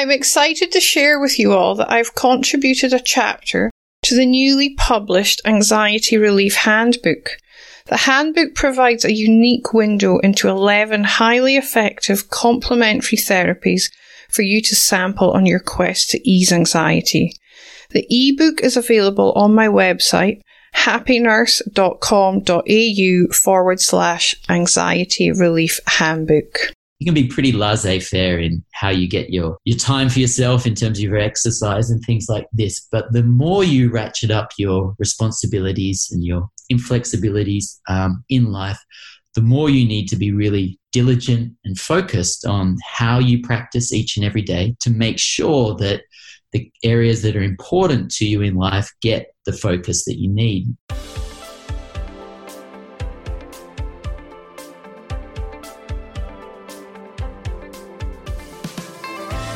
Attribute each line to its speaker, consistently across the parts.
Speaker 1: I'm excited to share with you all that I've contributed a chapter to the newly published Anxiety Relief Handbook. The handbook provides a unique window into 11 highly effective complementary therapies for you to sample on your quest to ease anxiety. The ebook is available on my website, happynurse.com.au forward slash anxiety relief handbook
Speaker 2: you can be pretty laissez-faire in how you get your, your time for yourself in terms of your exercise and things like this. But the more you ratchet up your responsibilities and your inflexibilities um, in life, the more you need to be really diligent and focused on how you practice each and every day to make sure that the areas that are important to you in life get the focus that you need.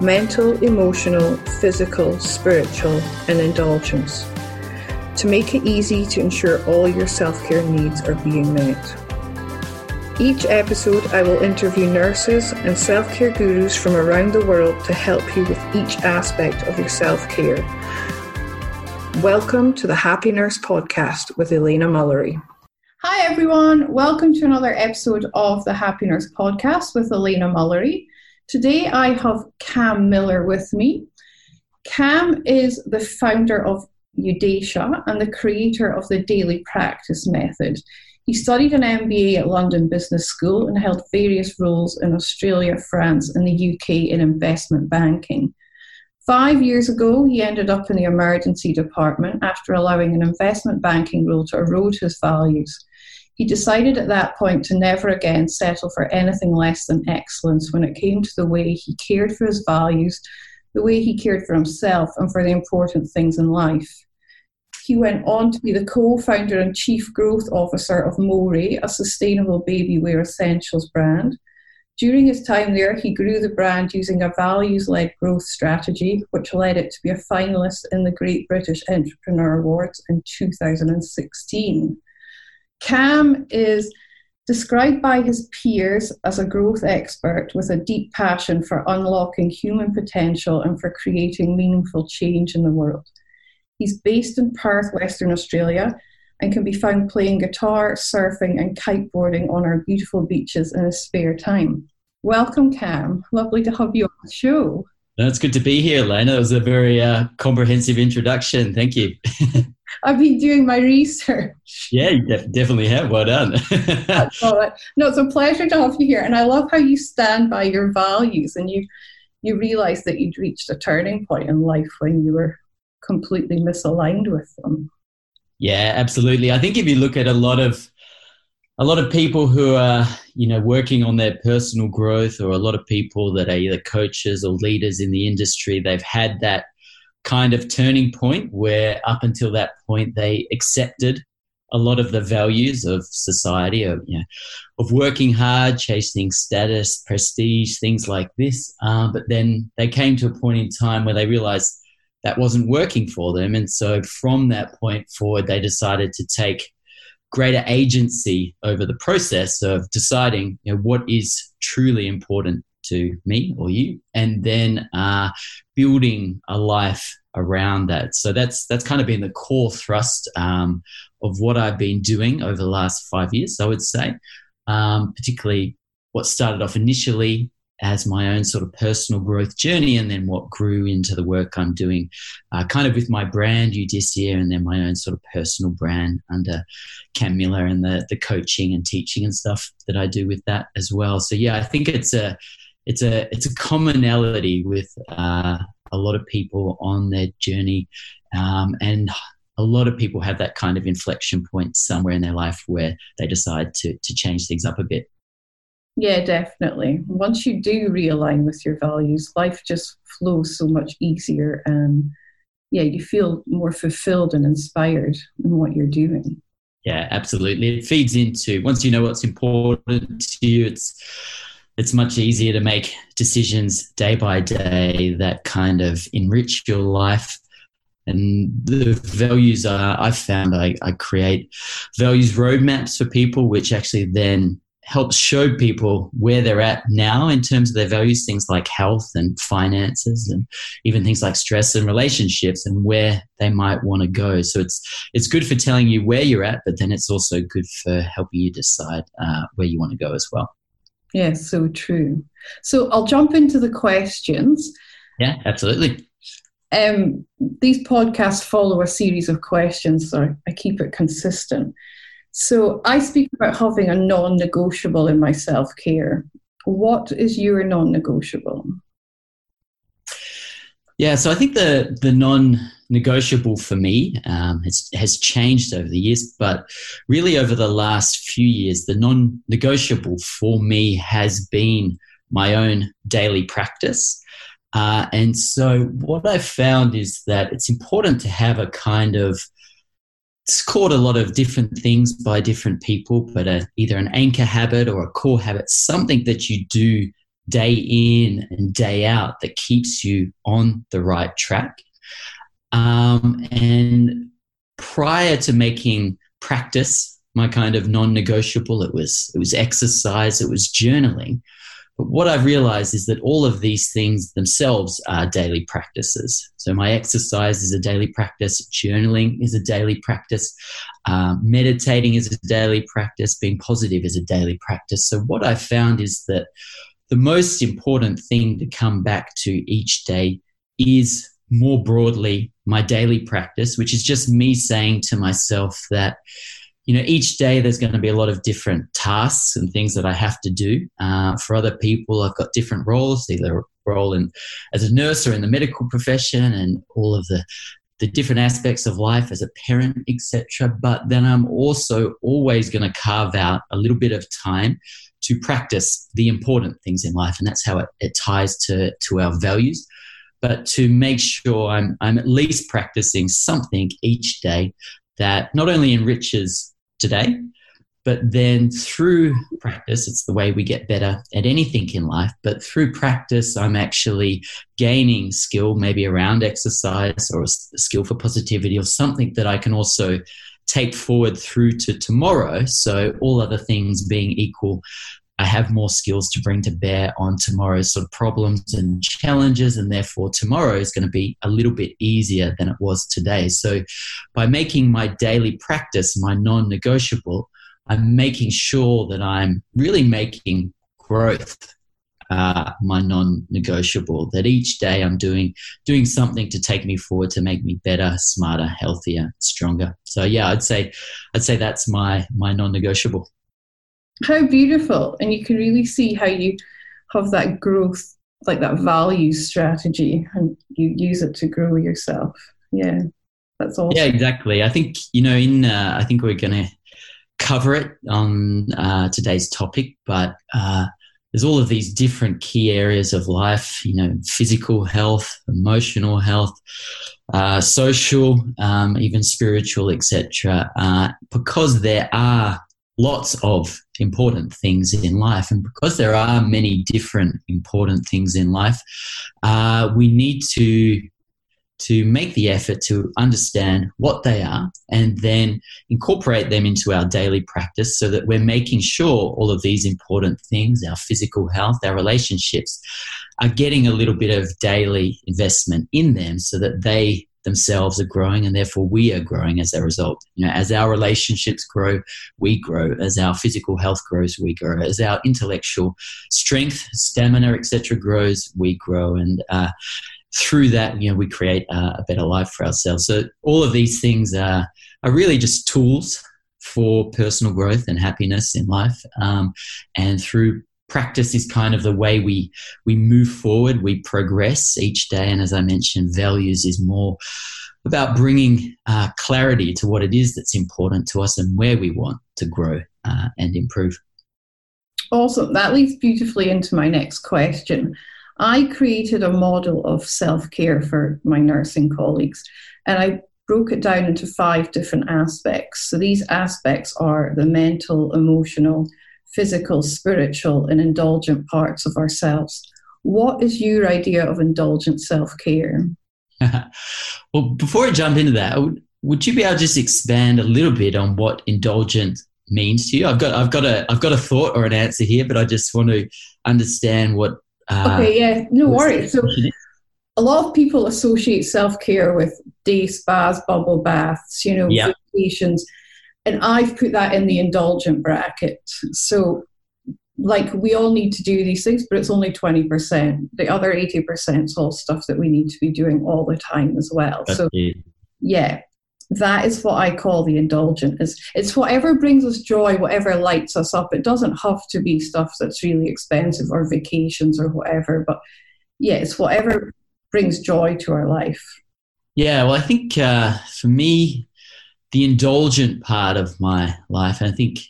Speaker 1: mental, emotional, physical, spiritual, and indulgence to make it easy to ensure all your self care needs are being met. Each episode, I will interview nurses and self care gurus from around the world to help you with each aspect of your self care. Welcome to the Happy Nurse Podcast with Elena Mullery. Hi, everyone. Welcome to another episode of the Happy Nurse Podcast with Elena Mullery. Today I have Cam Miller with me. Cam is the founder of Udesha and the creator of the daily practice method. He studied an MBA at London Business School and held various roles in Australia, France, and the UK in investment banking. Five years ago, he ended up in the emergency department after allowing an investment banking role to erode his values. He decided at that point to never again settle for anything less than excellence when it came to the way he cared for his values, the way he cared for himself, and for the important things in life. He went on to be the co founder and chief growth officer of Mori, a sustainable baby wear essentials brand. During his time there, he grew the brand using a values led growth strategy, which led it to be a finalist in the Great British Entrepreneur Awards in 2016. Cam is described by his peers as a growth expert with a deep passion for unlocking human potential and for creating meaningful change in the world. He's based in Perth, Western Australia, and can be found playing guitar, surfing, and kiteboarding on our beautiful beaches in his spare time. Welcome, Cam. Lovely to have you on the show.
Speaker 2: That's good to be here, Lena. That was a very uh, comprehensive introduction. Thank you.
Speaker 1: I've been doing my research.
Speaker 2: Yeah, you def- definitely have. Well done.
Speaker 1: no, it's a pleasure to have you here, and I love how you stand by your values, and you you realize that you'd reached a turning point in life when you were completely misaligned with them.
Speaker 2: Yeah, absolutely. I think if you look at a lot of a lot of people who are you know working on their personal growth or a lot of people that are either coaches or leaders in the industry they've had that kind of turning point where up until that point they accepted a lot of the values of society of you know, of working hard, chasing status, prestige, things like this. Um, but then they came to a point in time where they realized that wasn't working for them, and so from that point forward, they decided to take greater agency over the process of deciding you know, what is truly important to me or you, and then uh, building a life around that. So that's that's kind of been the core thrust um, of what I've been doing over the last five years. I would say, um, particularly what started off initially as my own sort of personal growth journey, and then what grew into the work I'm doing, uh, kind of with my brand Eudycia, and then my own sort of personal brand under Cam Miller and the the coaching and teaching and stuff that I do with that as well. So yeah, I think it's a it's a it's a commonality with uh, a lot of people on their journey, um, and a lot of people have that kind of inflection point somewhere in their life where they decide to to change things up a bit.
Speaker 1: Yeah, definitely. Once you do realign with your values, life just flows so much easier and yeah, you feel more fulfilled and inspired in what you're doing.
Speaker 2: Yeah, absolutely. It feeds into once you know what's important to you, it's it's much easier to make decisions day by day that kind of enrich your life. And the values are, I found I, I create values roadmaps for people, which actually then helps show people where they're at now in terms of their values, things like health and finances, and even things like stress and relationships, and where they might want to go. So it's it's good for telling you where you're at, but then it's also good for helping you decide uh, where you want to go as well.
Speaker 1: Yeah, so true. So I'll jump into the questions.
Speaker 2: Yeah, absolutely.
Speaker 1: Um, these podcasts follow a series of questions, so I keep it consistent. So I speak about having a non negotiable in my self care. What is your non negotiable?
Speaker 2: Yeah, so I think the the non negotiable for me um, has has changed over the years, but really over the last few years, the non negotiable for me has been my own daily practice. Uh, and so what I've found is that it's important to have a kind of it's called a lot of different things by different people, but a, either an anchor habit or a core habit, something that you do day in and day out that keeps you on the right track. Um, and prior to making practice my kind of non-negotiable, it was it was exercise, it was journaling. But what I've realized is that all of these things themselves are daily practices. So my exercise is a daily practice, journaling is a daily practice, uh, meditating is a daily practice, being positive is a daily practice. So what I've found is that the most important thing to come back to each day is more broadly my daily practice, which is just me saying to myself that you know, each day there's going to be a lot of different tasks and things that I have to do. Uh, for other people, I've got different roles, either role in as a nurse or in the medical profession, and all of the the different aspects of life as a parent, etc. But then I'm also always going to carve out a little bit of time to practice the important things in life, and that's how it, it ties to to our values. But to make sure I'm I'm at least practicing something each day that not only enriches today. But then through practice, it's the way we get better at anything in life. But through practice, I'm actually gaining skill, maybe around exercise or a skill for positivity or something that I can also take forward through to tomorrow. So, all other things being equal, I have more skills to bring to bear on tomorrow's sort of problems and challenges, and therefore tomorrow is going to be a little bit easier than it was today. So, by making my daily practice my non negotiable, I'm making sure that I'm really making growth uh, my non-negotiable. That each day I'm doing doing something to take me forward, to make me better, smarter, healthier, stronger. So yeah, I'd say I'd say that's my my non-negotiable.
Speaker 1: How beautiful. And you can really see how you have that growth, like that value strategy, and you use it to grow yourself. Yeah, that's awesome.
Speaker 2: Yeah, exactly. I think, you know, in, uh, I think we're going to cover it on uh, today's topic, but uh, there's all of these different key areas of life, you know, physical health, emotional health, uh, social, um, even spiritual, etc. Uh, because there are lots of important things in life. And because there are many different important things in life, uh, we need to to make the effort to understand what they are and then incorporate them into our daily practice so that we're making sure all of these important things, our physical health, our relationships, are getting a little bit of daily investment in them so that they themselves are growing and therefore we are growing as a result. You know as our relationships grow we grow. As our physical health grows we grow. As our intellectual strength stamina etc grows we grow. And uh, through that you know we create uh, a better life for ourselves. So all of these things are, are really just tools for personal growth and happiness in life. Um, and through practice is kind of the way we we move forward we progress each day. And as i mentioned values is more about bringing uh, clarity to what it is that's important to us and where we want to grow uh, and improve.
Speaker 1: Awesome. That leads beautifully into my next question. I created a model of self-care for my nursing colleagues and i broke it down into five different aspects. So these aspects are the mental emotional physical, spiritual, and indulgent parts of ourselves. What is your idea of indulgent self care?
Speaker 2: well, before I jump into that, would, you be able to just expand a little bit on what indulgent means to you? I've got, I've got a, I've got a thought or an answer here, but I just want to understand what.
Speaker 1: Uh, okay, yeah, no worries. So, a lot of people associate self care with day spas, bubble baths, you know, yep. vacations and I've put that in the indulgent bracket. So, like, we all need to do these things, but it's only 20%. The other 80% is all stuff that we need to be doing all the time as well. so, yeah, that is what I call the indulgent. It's, it's whatever brings us joy, whatever lights us up. It doesn't have to be stuff that's really expensive or vacations or whatever, but yeah, it's whatever brings joy to our life.
Speaker 2: Yeah, well, I think uh, for me, the indulgent part of my life. And I think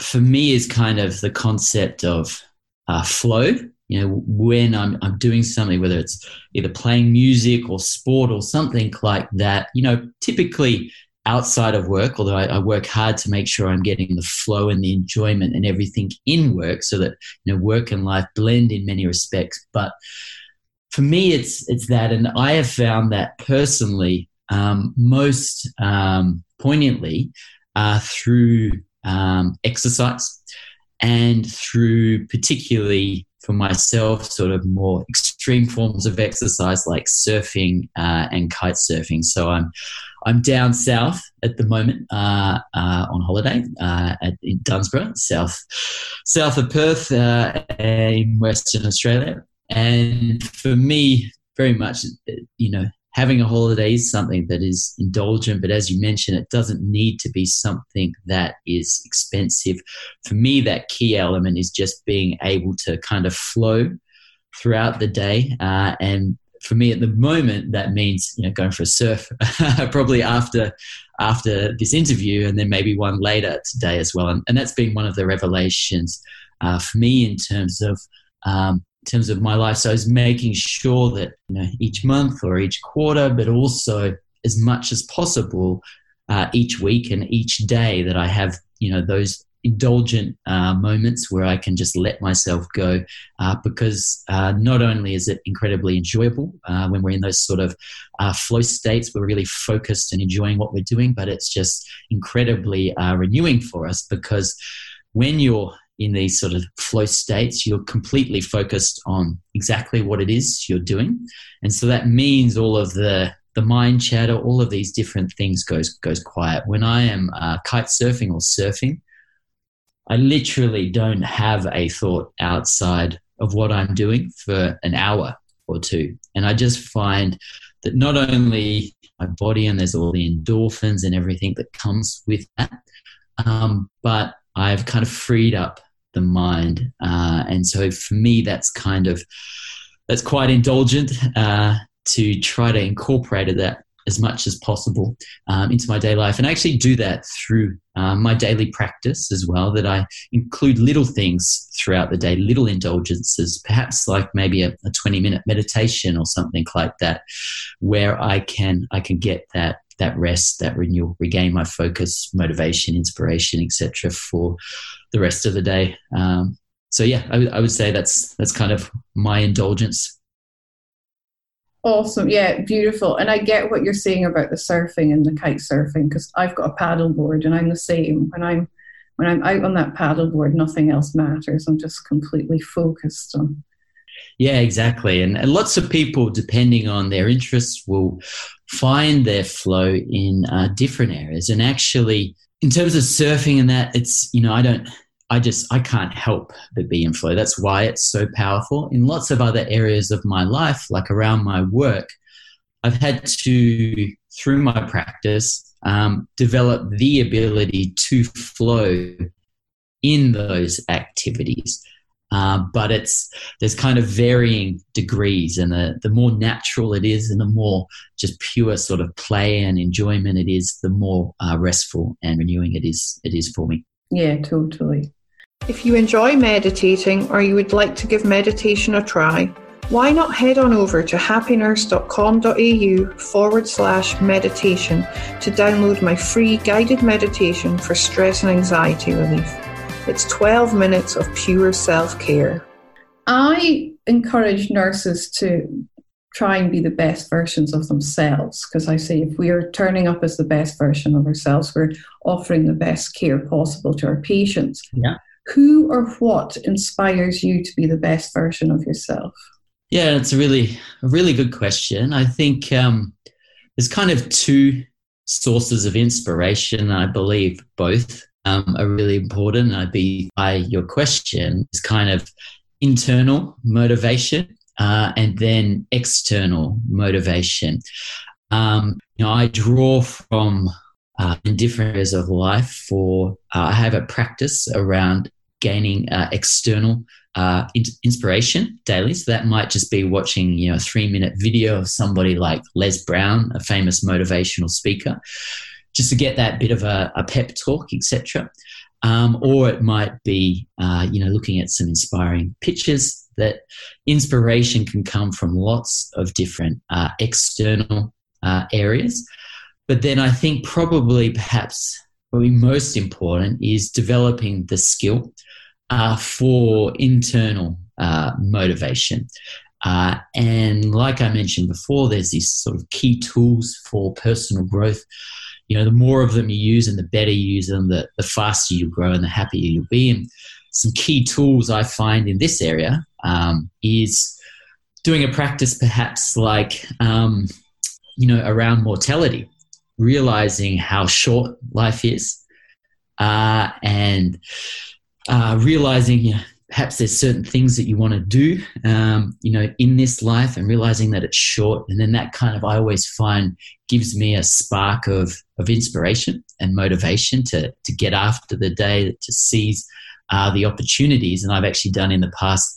Speaker 2: for me is kind of the concept of uh, flow. You know, when I'm, I'm doing something, whether it's either playing music or sport or something like that, you know, typically outside of work, although I, I, work hard to make sure I'm getting the flow and the enjoyment and everything in work so that, you know, work and life blend in many respects. But for me, it's, it's that. And I have found that personally, um, most um, poignantly uh, through um, exercise and through particularly for myself sort of more extreme forms of exercise like surfing uh, and kite surfing. So i'm i'm down south at the moment uh, uh, on holiday uh, at, in dunsborough south south of perth uh, in western australia. And for me very much you know having a holiday is something that is indulgent, but as you mentioned, it doesn't need to be something that is expensive. For me, that key element is just being able to kind of flow throughout the day. Uh, and for me at the moment, that means you know going for a surf, probably after after this interview, and then maybe one later today as well. And, and that's been one of the revelations uh, for me in terms of um, in terms of my life. So I was making sure that you know each month or each quarter, but also as much as possible uh, each week and each day that I have you know those indulgent uh, moments where I can just let myself go uh, because uh, not only is it incredibly enjoyable uh, when we're in those sort of uh, flow states, we're really focused and enjoying what we're doing, but it's just incredibly uh, renewing for us because when you're in these sort of flow states, you're completely focused on exactly what it is you're doing. And so that means all of the the mind chatter, all of these different things goes goes quiet. When I am uh, kite surfing or surfing, I literally don't have a thought outside of what I'm doing for an hour or two, and I just find that not only my body and there's all the endorphins and everything that comes with that, um, but I've kind of freed up the mind. Uh, and so for me, that's kind of that's quite indulgent uh, to try to incorporate that as much as possible um, into my day life and I actually do that through um, my daily practice as well that i include little things throughout the day little indulgences perhaps like maybe a, a 20 minute meditation or something like that where i can i can get that that rest, that renewal, regain my focus, motivation, inspiration, etc. for the rest of the day. Um, so yeah, I, I would say that's that's kind of my indulgence.
Speaker 1: Awesome, yeah, beautiful. And I get what you're saying about the surfing and the kite surfing because I've got a paddleboard and I'm the same. When I'm when I'm out on that paddleboard, nothing else matters. I'm just completely focused on
Speaker 2: Yeah, exactly. And, and lots of people, depending on their interests, will find their flow in uh, different areas. And actually, in terms of surfing and that, it's, you know, I don't, I just, I can't help but be in flow. That's why it's so powerful. In lots of other areas of my life, like around my work, I've had to, through my practice, um, develop the ability to flow in those activities. Uh, but it's there's kind of varying degrees, and the, the more natural it is, and the more just pure sort of play and enjoyment it is, the more uh, restful and renewing it is. It is for me.
Speaker 1: Yeah, totally. If you enjoy meditating, or you would like to give meditation a try, why not head on over to happynurse.com.au forward slash meditation to download my free guided meditation for stress and anxiety relief. It's 12 minutes of pure self care. I encourage nurses to try and be the best versions of themselves because I say if we are turning up as the best version of ourselves, we're offering the best care possible to our patients.
Speaker 2: Yeah.
Speaker 1: Who or what inspires you to be the best version of yourself?
Speaker 2: Yeah, it's a really, a really good question. I think um, there's kind of two sources of inspiration. I believe both um, are really important. I'd be by your question is kind of internal motivation uh, and then external motivation. Um, you know, I draw from uh, in different areas of life for uh, I have a practice around gaining uh, external uh, in- inspiration daily. So that might just be watching, you know, a three minute video of somebody like Les Brown, a famous motivational speaker, just to get that bit of a, a pep talk, etc. Um, or it might be, uh, you know, looking at some inspiring pictures. That inspiration can come from lots of different uh, external uh, areas. But then I think probably perhaps probably most important is developing the skill uh, for internal uh, motivation. Uh, and like I mentioned before, there's these sort of key tools for personal growth you know, the more of them you use and the better you use them, the, the faster you grow and the happier you'll be. And some key tools I find in this area um, is doing a practice perhaps like, um, you know, around mortality, realizing how short life is uh, and uh, realizing, perhaps there's certain things that you want to do, um, you know, in this life and realizing that it's short. And then that kind of, I always find gives me a spark of, of inspiration and motivation to, to get after the day, to seize uh, the opportunities. And I've actually done in the past,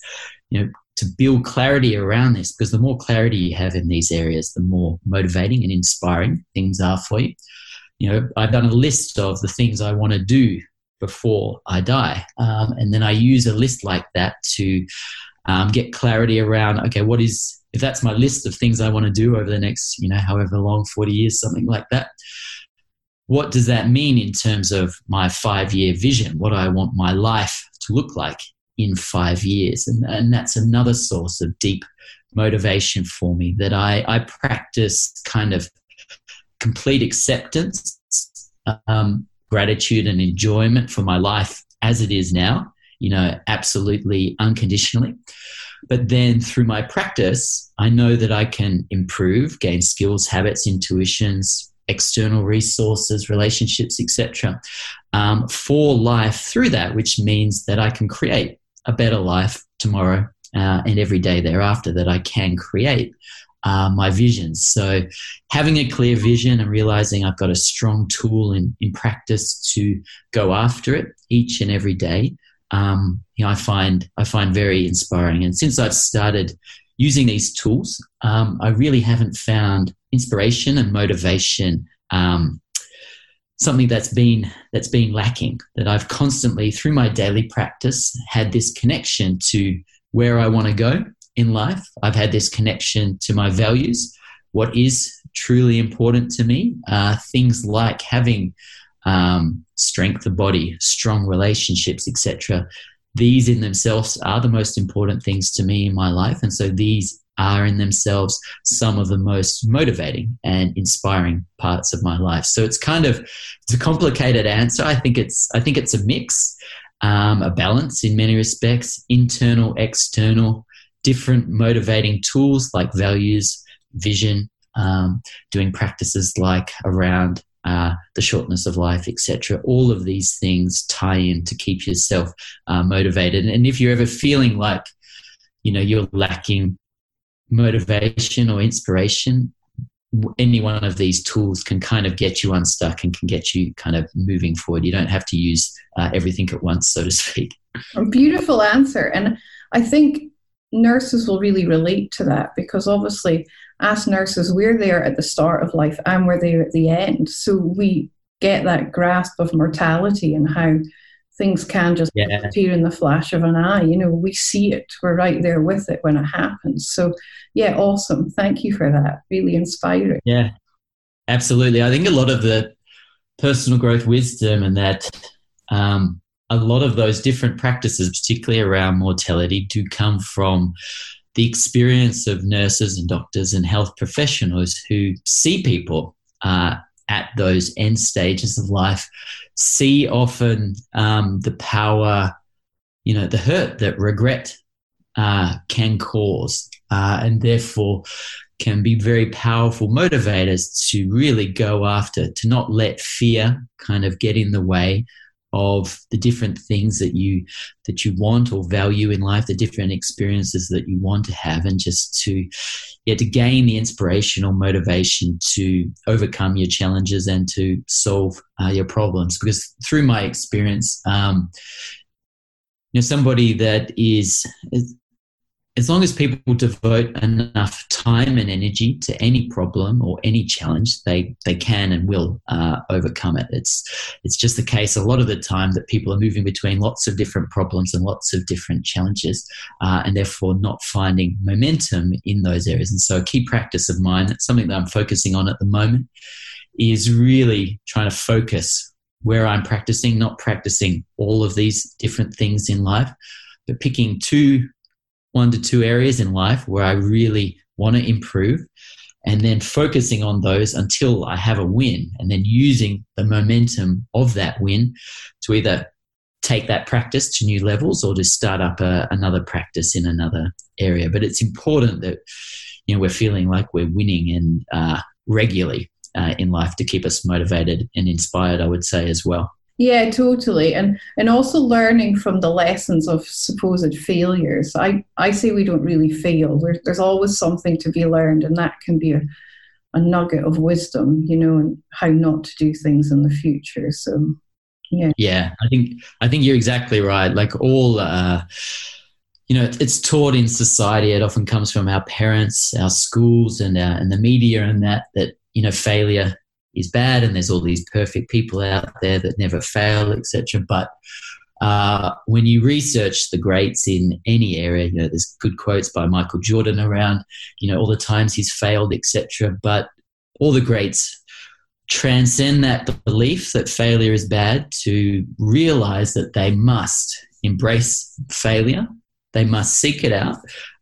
Speaker 2: you know, to build clarity around this because the more clarity you have in these areas, the more motivating and inspiring things are for you. You know, I've done a list of the things I want to do before I die. Um, and then I use a list like that to um, get clarity around okay, what is, if that's my list of things I want to do over the next, you know, however long, 40 years, something like that. What does that mean in terms of my five year vision? What I want my life to look like in five years? And, and that's another source of deep motivation for me that I, I practice kind of complete acceptance um, gratitude and enjoyment for my life as it is now, you know, absolutely unconditionally. But then through my practice, I know that I can improve, gain skills, habits, intuitions, external resources, relationships, etc., um, for life through that, which means that I can create a better life tomorrow uh, and every day thereafter that I can create uh, my visions. So, having a clear vision and realizing I've got a strong tool in, in practice to go after it each and every day, um, you know, I find I find very inspiring. And since I've started using these tools, um, I really haven't found inspiration and motivation. Um, something that's been that's been lacking that I've constantly through my daily practice had this connection to where I want to go in life. I've had this connection to my values, what is truly important to me. Uh, things like having um, strength of body, strong relationships, etc. These in themselves are the most important things to me in my life, and so these are in themselves some of the most motivating and inspiring parts of my life. So it's kind of it's a complicated answer. I think it's I think it's a mix, um, a balance in many respects, internal, external different motivating tools like values, vision, um, doing practices like around uh, the shortness of life, etc. All of these things tie in to keep yourself uh, motivated. And if you're ever feeling like, you know, you're lacking motivation or inspiration, any one of these tools can kind of get you unstuck and can get you kind of moving forward. You don't have to use uh, everything at once, so to speak.
Speaker 1: Beautiful answer. And I think nurses will really relate to that because obviously, as nurses, we're there at the start of life and we're there at the end. So we get that grasp of mortality and how things can just yeah. appear in the flash of an eye. You know, we see it, we're right there with it when it happens. So, yeah, awesome. Thank you for that. Really inspiring.
Speaker 2: Yeah, absolutely. I think a lot of the personal growth wisdom and that um, a lot of those different practices, particularly around mortality, do come from the experience of nurses and doctors and health professionals who see people uh, at those end stages of life see often um, the power, you know, the hurt that regret uh, can cause, uh, and therefore can be very powerful motivators to really go after, to not let fear kind of get in the way of the different things that you that you want or value in life, the different experiences that you want to have, and just to yeah to gain the inspirational motivation to overcome your challenges and to solve uh, your problems. Because through my experience, um, you know, somebody that is as long as people devote enough time and energy to any problem or any challenge, they they can and will uh, overcome it. It's it's just the case a lot of the time that people are moving between lots of different problems and lots of different challenges, uh, and therefore not finding momentum in those areas. And so, a key practice of mine, that's something that I'm focusing on at the moment, is really trying to focus where I'm practicing, not practicing all of these different things in life, but picking two one to two areas in life where I really want to improve and then focusing on those until I have a win and then using the momentum of that win to either take that practice to new levels or to start up a, another practice in another area. But it's important that you know we're feeling like we're winning and uh, regularly uh, in life to keep us motivated and inspired. I would say as well.
Speaker 1: Yeah, totally. And and also learning from the lessons of supposed failures. I, I say we don't really fail. There's there's always something to be learned and that can be a, a nugget of wisdom, you know, and how not to do things in the future. So yeah.
Speaker 2: Yeah. I think I think you're exactly right. Like all uh you know, it's taught in society. It often comes from our parents, our schools, and our, and the media, and that that you know failure is bad and there's all these perfect people out there that never fail, etc. But uh, when you research the greats in any area, you know, there's good quotes by Michael Jordan around, you know, all the times he's failed, etc. But all the greats transcend that belief that failure is bad to realize that they must embrace failure, they must seek it out.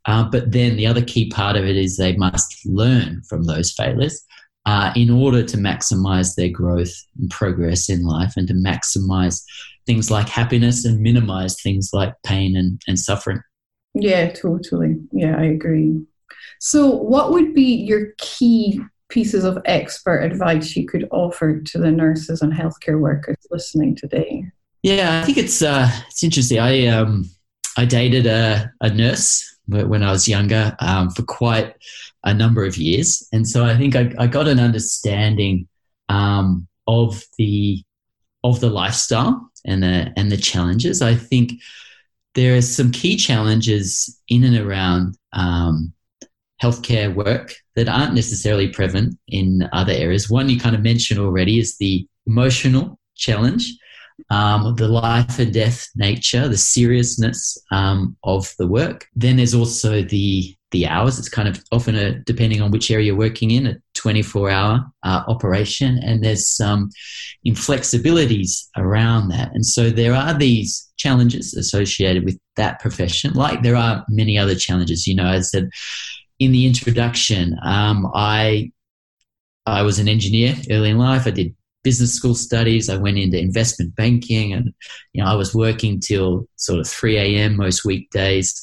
Speaker 2: Uh, but then the other key part of it is they must learn from those failures uh, in order to maximize their growth and progress in life and to maximize things like happiness and minimize things like pain and, and suffering.
Speaker 1: Yeah, totally. Yeah, I agree. So, what would be your key pieces of expert advice you could offer to the nurses and healthcare workers listening today?
Speaker 2: Yeah, I think it's uh, it's interesting. I um, I dated a, a nurse when I was younger um, for quite a number of years, and so I think I, I got an understanding um, of the of the lifestyle and the and the challenges. I think there are some key challenges in and around um, healthcare work that aren't necessarily prevalent in other areas. One you kind of mentioned already is the emotional challenge um, the life and death nature, the seriousness um, of the work. Then there's also the the hours. It's kind of often a depending on which area you're working in, a 24 hour uh, operation, and there's some inflexibilities around that. And so there are these challenges associated with that profession, like there are many other challenges. You know, I said in the introduction, um, I I was an engineer early in life. I did business school studies. I went into investment banking and, you know, I was working till sort of 3 a.m. most weekdays,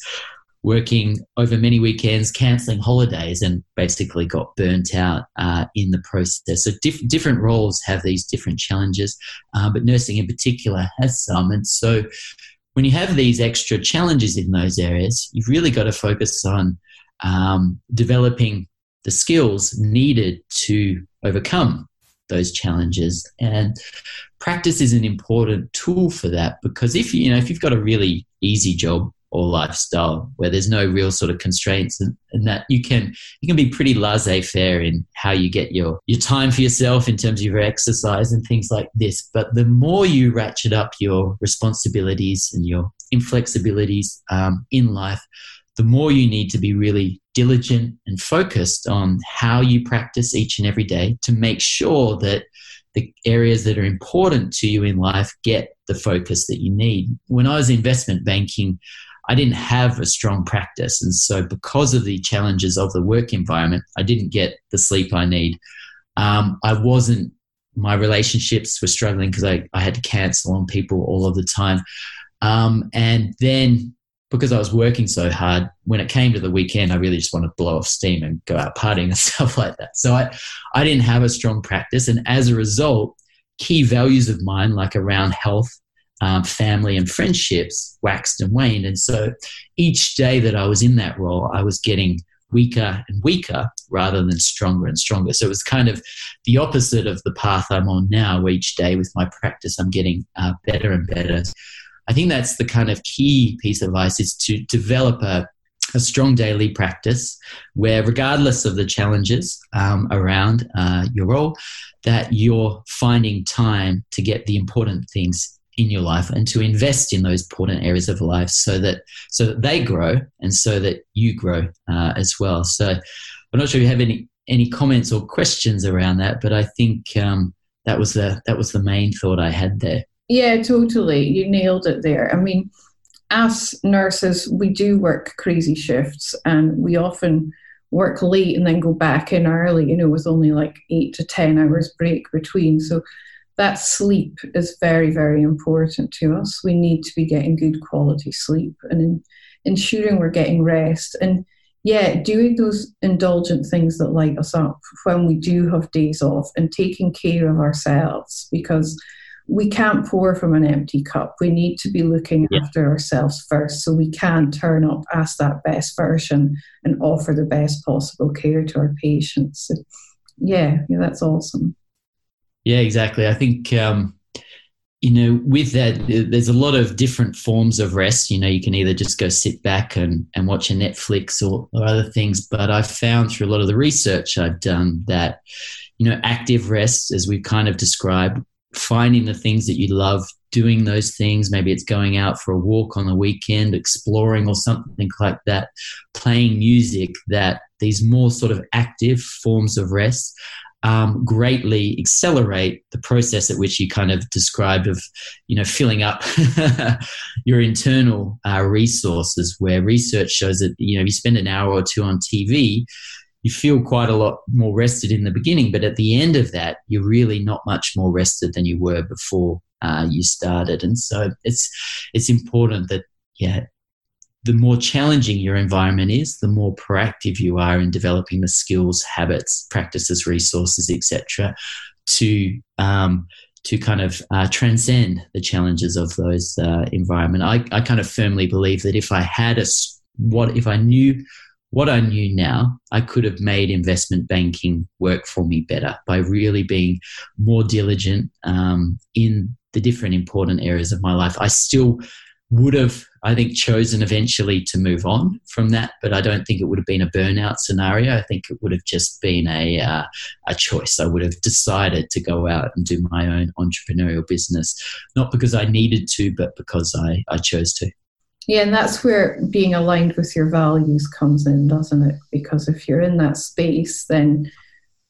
Speaker 2: working over many weekends, cancelling holidays, and basically got burnt out uh, in the process. So diff- different roles have these different challenges, uh, but nursing in particular has some. And so when you have these extra challenges in those areas, you've really got to focus on um, developing the skills needed to overcome those challenges. And practice is an important tool for that because if you know if you've got a really easy job or lifestyle where there's no real sort of constraints and, and that you can you can be pretty laissez-faire in how you get your your time for yourself in terms of your exercise and things like this but the more you ratchet up your responsibilities and your inflexibilities um, in life the more you need to be really diligent and focused on how you practice each and every day to make sure that the areas that are important to you in life get the focus that you need. When I was investment banking, I didn't have a strong practice. And so, because of the challenges of the work environment, I didn't get the sleep I need. Um, I wasn't, my relationships were struggling because I, I had to cancel on people all of the time. Um, and then, because I was working so hard, when it came to the weekend, I really just wanted to blow off steam and go out partying and stuff like that. So I, I didn't have a strong practice. And as a result, key values of mine, like around health um, family and friendships waxed and waned. And so each day that I was in that role, I was getting weaker and weaker rather than stronger and stronger. So it was kind of the opposite of the path I'm on now, where each day with my practice, I'm getting uh, better and better. I think that's the kind of key piece of advice is to develop a, a strong daily practice where, regardless of the challenges um, around uh, your role, that you're finding time to get the important things in your life and to invest in those important areas of life so that so that they grow and so that you grow uh, as well. So i'm not sure if you have any any comments or questions around that but i think um, that was the that was the main thought i had there
Speaker 1: yeah totally you nailed it there i mean as nurses we do work crazy shifts and we often work late and then go back in early you know with only like eight to ten hours break between so that sleep is very, very important to us. We need to be getting good quality sleep and in, ensuring we're getting rest. And yeah, doing those indulgent things that light us up when we do have days off and taking care of ourselves because we can't pour from an empty cup. We need to be looking yeah. after ourselves first so we can turn up as that best version and offer the best possible care to our patients. So, yeah, yeah, that's awesome.
Speaker 2: Yeah, exactly. I think um, you know with that, there's a lot of different forms of rest. You know, you can either just go sit back and and watch a Netflix or, or other things. But I've found through a lot of the research I've done that you know active rest, as we've kind of described, finding the things that you love doing those things. Maybe it's going out for a walk on the weekend, exploring or something like that, playing music, that these more sort of active forms of rest um, greatly accelerate the process at which you kind of described of, you know, filling up your internal uh, resources. Where research shows that you know, if you spend an hour or two on TV, you feel quite a lot more rested in the beginning, but at the end of that, you're really not much more rested than you were before uh, you started. And so it's it's important that yeah, the more challenging your environment is, the more proactive you are in developing the skills, habits, practices, resources, etc., to um, to kind of uh, transcend the challenges of those uh, environment. I, I kind of firmly believe that if I had a what if I knew what I knew now, I could have made investment banking work for me better by really being more diligent um, in the different important areas of my life. I still would have, I think, chosen eventually to move on from that, but I don't think it would have been a burnout scenario. I think it would have just been a uh, a choice. I would have decided to go out and do my own entrepreneurial business, not because I needed to, but because I, I chose to.
Speaker 1: Yeah, and that's where being aligned with your values comes in, doesn't it? Because if you're in that space, then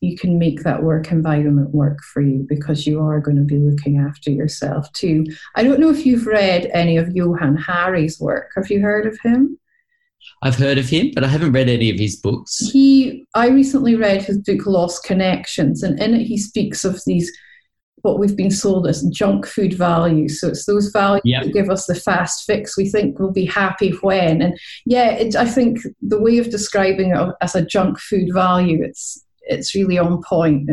Speaker 1: you can make that work environment work for you because you are going to be looking after yourself too. I don't know if you've read any of Johann Hari's work. Have you heard of him?
Speaker 2: I've heard of him, but I haven't read any of his books.
Speaker 1: He, I recently read his book Lost Connections, and in it he speaks of these what we've been sold as junk food values. So it's those values yep. that give us the fast fix. We think we'll be happy when, and yeah, it, I think the way of describing it as a junk food value, it's it's really on point.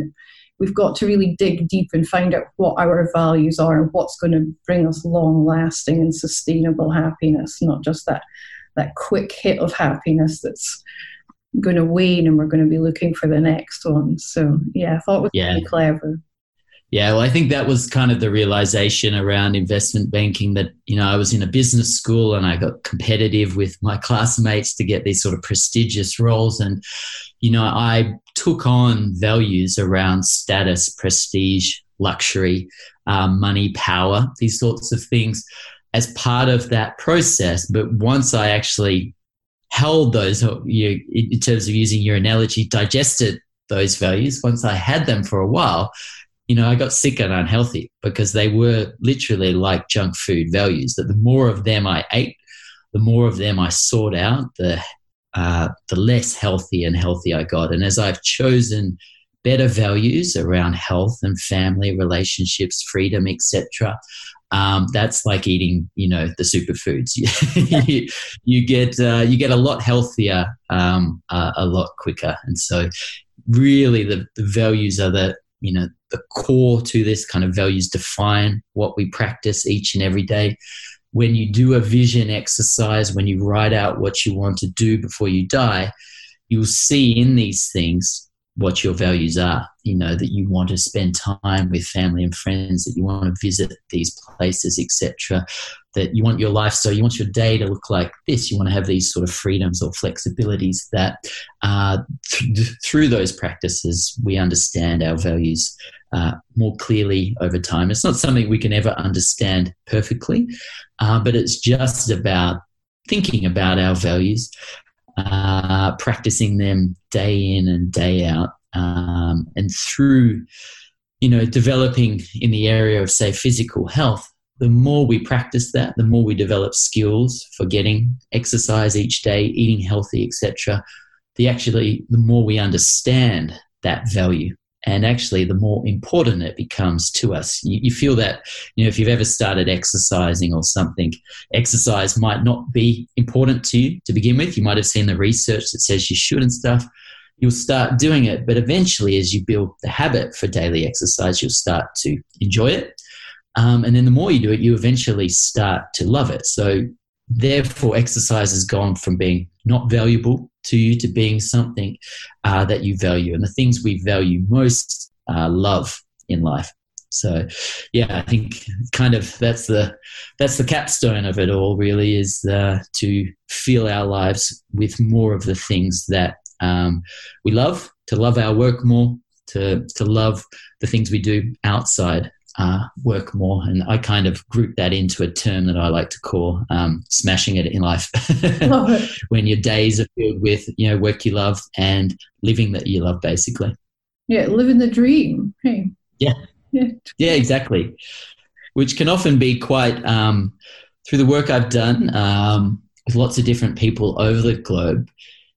Speaker 1: We've got to really dig deep and find out what our values are and what's going to bring us long lasting and sustainable happiness, not just that that quick hit of happiness that's going to wane and we're going to be looking for the next one. So yeah, I thought it was yeah. really clever.
Speaker 2: Yeah, well, I think that was kind of the realization around investment banking that, you know, I was in a business school and I got competitive with my classmates to get these sort of prestigious roles. And, you know, I took on values around status, prestige, luxury, um, money, power, these sorts of things as part of that process. But once I actually held those, you, in terms of using your analogy, digested those values, once I had them for a while, you know, I got sick and unhealthy because they were literally like junk food values. That the more of them I ate, the more of them I sought out, the uh, the less healthy and healthy I got. And as I've chosen better values around health and family relationships, freedom, etc., um, that's like eating, you know, the superfoods. you, you get uh, you get a lot healthier, um, uh, a lot quicker, and so really the, the values are the you know the core to this kind of values define what we practice each and every day. When you do a vision exercise when you write out what you want to do before you die you'll see in these things what your values are. You know that you want to spend time with family and friends, that you want to visit these places, etc. That you want your lifestyle, you want your day to look like this. You want to have these sort of freedoms or flexibilities that uh, th- through those practices we understand our values uh, more clearly over time. It's not something we can ever understand perfectly, uh, but it's just about thinking about our values uh, practicing them day in and day out, um, and through you know developing in the area of say physical health. The more we practice that, the more we develop skills for getting exercise each day, eating healthy, etc. The actually the more we understand that value and actually the more important it becomes to us. You, you, feel that you know if you've ever started exercising or something exercise might not be important to you to begin with. You might have seen the research that says you should and stuff. You'll start doing it but eventually as you build the habit for daily exercise you'll start to enjoy it. Um, and then the more you do it you eventually start to love it. So therefore exercise has gone from being not valuable to you to being something uh, that you value. And the things we value most uh, love in life. So, yeah, I think kind of that's the that's the capstone of it all. Really, is uh, to fill our lives with more of the things that um, we love, to love our work more, to to love the things we do outside uh, work more. And I kind of group that into a term that I like to call um, smashing it in life. when your days are filled with, you know, work you love and living that you love, basically.
Speaker 1: Yeah, living the dream. Hey.
Speaker 2: Yeah. Yeah. Yeah, exactly. Which can often be quite, um, through the work I've done um, with lots of different people over the globe,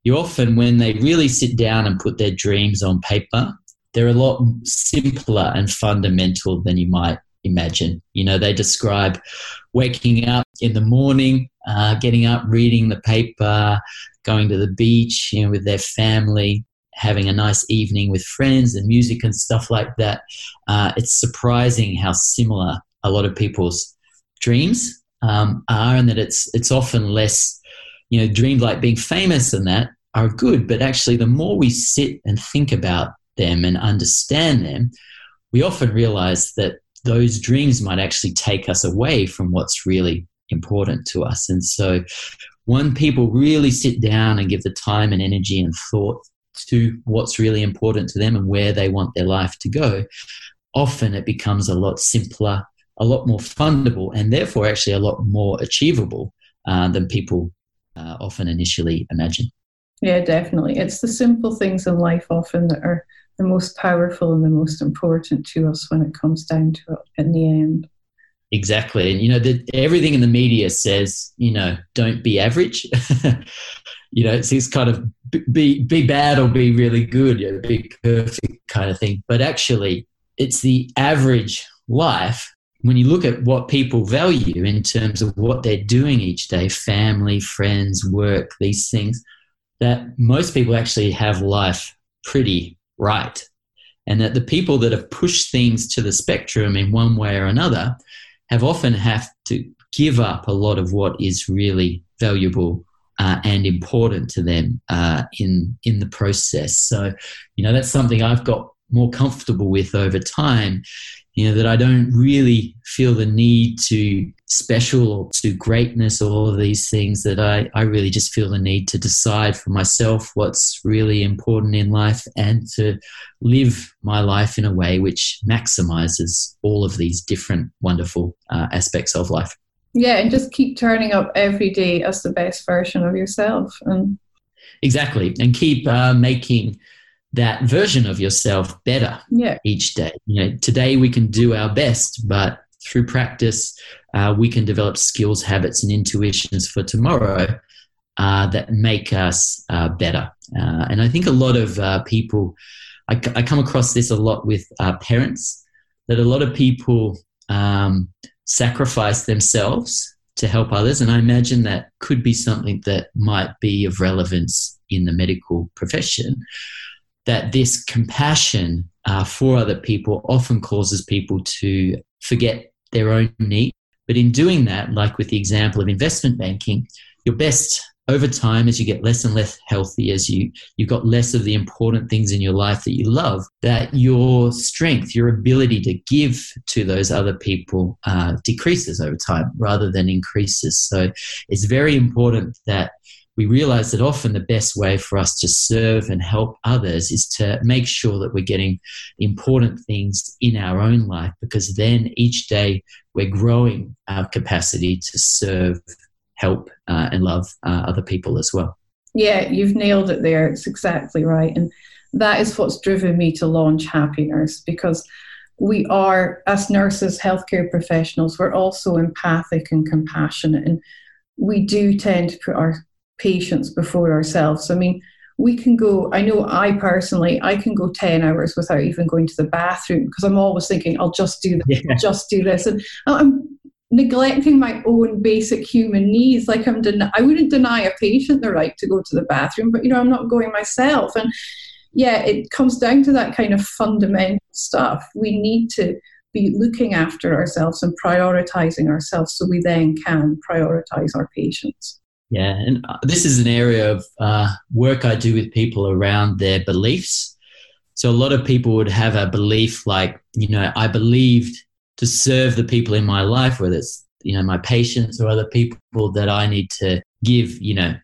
Speaker 2: you often, when they really sit down and put their dreams on paper, they're a lot simpler and fundamental than you might imagine. You know, they describe waking up in the morning, uh, getting up, reading the paper, going to the beach, you know, with their family, having a nice evening with friends and music and stuff like that. Uh, it's surprising how similar a lot of people's dreams um, are, and that it's it's often less, you know, dreams like being famous and that are good, but actually, the more we sit and think about them and understand them, we often realize that those dreams might actually take us away from what's really important to us. And so, when people really sit down and give the time and energy and thought to what's really important to them and where they want their life to go, often it becomes a lot simpler, a lot more fundable, and therefore actually a lot more achievable uh, than people uh, often initially imagine.
Speaker 1: Yeah, definitely. It's the simple things in life often that are the most powerful and the most important to us when it comes down to it in the end.
Speaker 2: Exactly. And, you know, the, everything in the media says, you know, don't be average. you know, it's this kind of be, be bad or be really good, you know, be perfect kind of thing. But actually, it's the average life when you look at what people value in terms of what they're doing each day family, friends, work, these things that most people actually have life pretty right. And that the people that have pushed things to the spectrum in one way or another have often have to give up a lot of what is really valuable uh, and important to them uh, in in the process. So, you know, that's something I've got more comfortable with over time you know that i don't really feel the need to special or to greatness or all of these things that I, I really just feel the need to decide for myself what's really important in life and to live my life in a way which maximizes all of these different wonderful uh, aspects of life.
Speaker 1: Yeah and just keep turning up every day as the best version of yourself and
Speaker 2: exactly and keep uh, making that version of yourself better
Speaker 1: yeah.
Speaker 2: each day. You know, today we can do our best, but through practice, uh, we can develop skills, habits, and intuitions for tomorrow uh, that make us uh, better. Uh, and I think a lot of uh, people, I, I, come across this a lot with uh, parents, that a lot of people um, sacrifice themselves to help others. And I imagine that could be something that might be of relevance in the medical profession that this compassion uh, for other people often causes people to forget their own need. But in doing that, like with the example of investment banking, your best over time as you get less and less healthy as you you've got less of the important things in your life that you love that your strength your ability to give to those other people uh, decreases over time rather than increases so it's very important that we realize that often the best way for us to serve and help others is to make sure that we're getting important things in our own life because then each day we're growing our capacity to serve, help, uh, and love uh, other people as well.
Speaker 1: Yeah, you've nailed it there. It's exactly right. And that is what's driven me to launch Happy Nurse because we are, as nurses, healthcare professionals, we're also empathic and compassionate. And we do tend to put our patients before ourselves. I mean, we can go, I know I personally, I can go 10 hours without even going to the bathroom because I'm always thinking, I'll just do this, yeah. just do this. And I'm neglecting my own basic human needs. Like I'm, den- I wouldn't deny a patient the right to go to the bathroom, but you know, I'm not going myself. And yeah, it comes down to that kind of fundamental stuff. We need to be looking after ourselves and prioritizing ourselves so we then can prioritize our patients.
Speaker 2: Yeah, and uh, this is an area of uh, work I do with people around their beliefs. So a lot of people would have a belief like, you know, I believed to serve the people in my life, whether it's, you know, my patients or other people that I need to give, you know,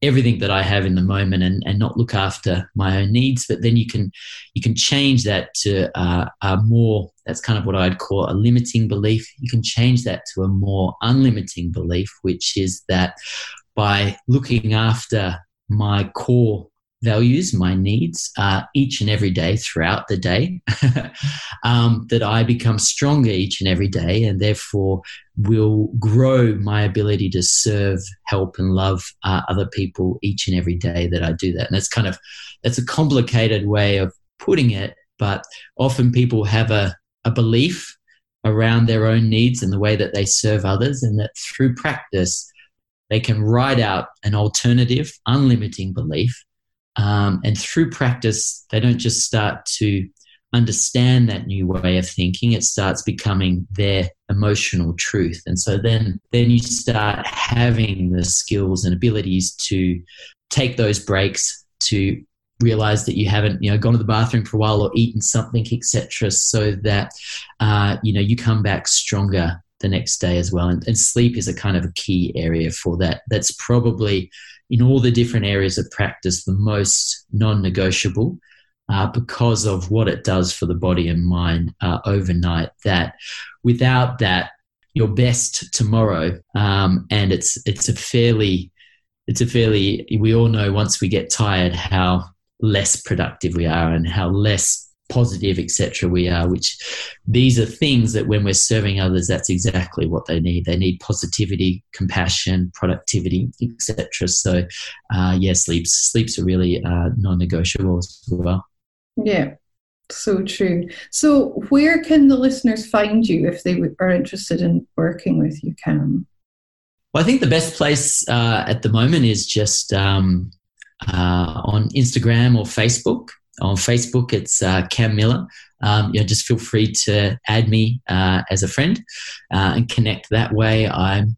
Speaker 2: everything that I have in the moment and, and not look after my own needs. But then you can you can change that to uh, a more that's kind of what I'd call a limiting belief. You can change that to a more unlimiting belief, which is that by looking after my core values, my needs, uh, each and every day throughout the day, um, that I become stronger each and every day, and therefore will grow my ability to serve, help, and love uh, other people each and every day that I do that. And that's kind of that's a complicated way of putting it, but often people have a, a belief around their own needs and the way that they serve others, and that through practice they can write out an alternative, unlimiting belief. Um, and through practice, they don't just start to understand that new way of thinking, it starts becoming their emotional truth. And so then, then you start having the skills and abilities to take those breaks, to realize that you haven't you know gone to the bathroom for a while or eaten something etc so that uh, you know you come back stronger the next day as well. And, and, sleep is a kind of a key area for that. That's probably in all the different areas of practice the most non negotiable uh, because of what it does for the body and mind uh, overnight. That without that, your best tomorrow, um, and it's it's a fairly it's a fairly we all know once we get tired how less productive we are and how less positive, etc. We are, which these are things that when we're serving others, that's exactly what they need. They need positivity, compassion, productivity, etc. So, uh, yeah, sleeps sleeps are really uh, non-negotiable as well.
Speaker 1: Yeah, So true. So, where can the listeners find you if they are interested in working with you, Cam?
Speaker 2: Well, I think the best place uh, at the moment is just um, uh, on Instagram or Facebook. On Facebook, it's uh, Cam Miller. Um, you know, just feel free to add me uh, as a friend uh, and connect that way. I'm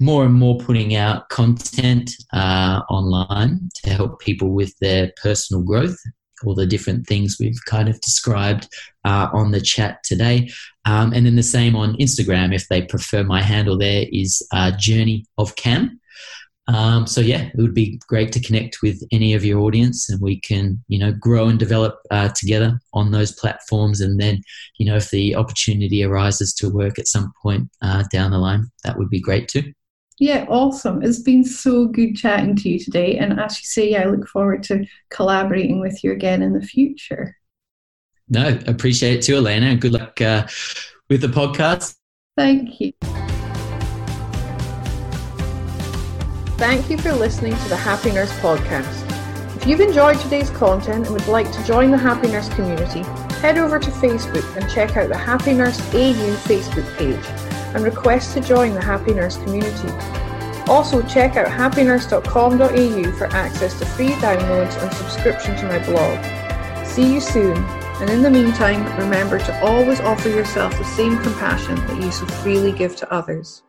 Speaker 2: more and more putting out content uh, online to help people with their personal growth all the different things we've kind of described uh, on the chat today. Um, and then the same on Instagram, if they prefer my handle there is uh, Journey of Cam. Um, so yeah, it would be great to connect with any of your audience, and we can, you know, grow and develop uh, together on those platforms. And then, you know, if the opportunity arises to work at some point uh, down the line, that would be great too.
Speaker 1: Yeah, awesome. It's been so good chatting to you today. And as you say, I look forward to collaborating with you again in the future.
Speaker 2: No, appreciate it too, Elena. And good luck uh, with the podcast.
Speaker 1: Thank you. Thank you for listening to the Happy Nurse podcast. If you've enjoyed today's content and would like to join the Happy Nurse community, head over to Facebook and check out the Happy Nurse AU Facebook page and request to join the Happy Nurse community. Also, check out happynurse.com.au for access to free downloads and subscription to my blog. See you soon, and in the meantime, remember to always offer yourself the same compassion that you so freely give to others.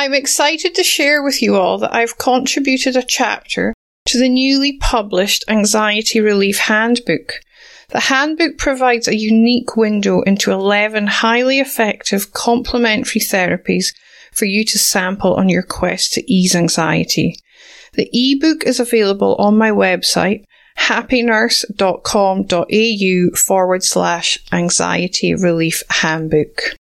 Speaker 1: I'm excited to share with you all that I've contributed a chapter to the newly published Anxiety Relief Handbook the handbook provides a unique window into 11 highly effective complementary therapies for you to sample on your quest to ease anxiety. The ebook is available on my website, happynurse.com.au forward slash anxiety relief handbook.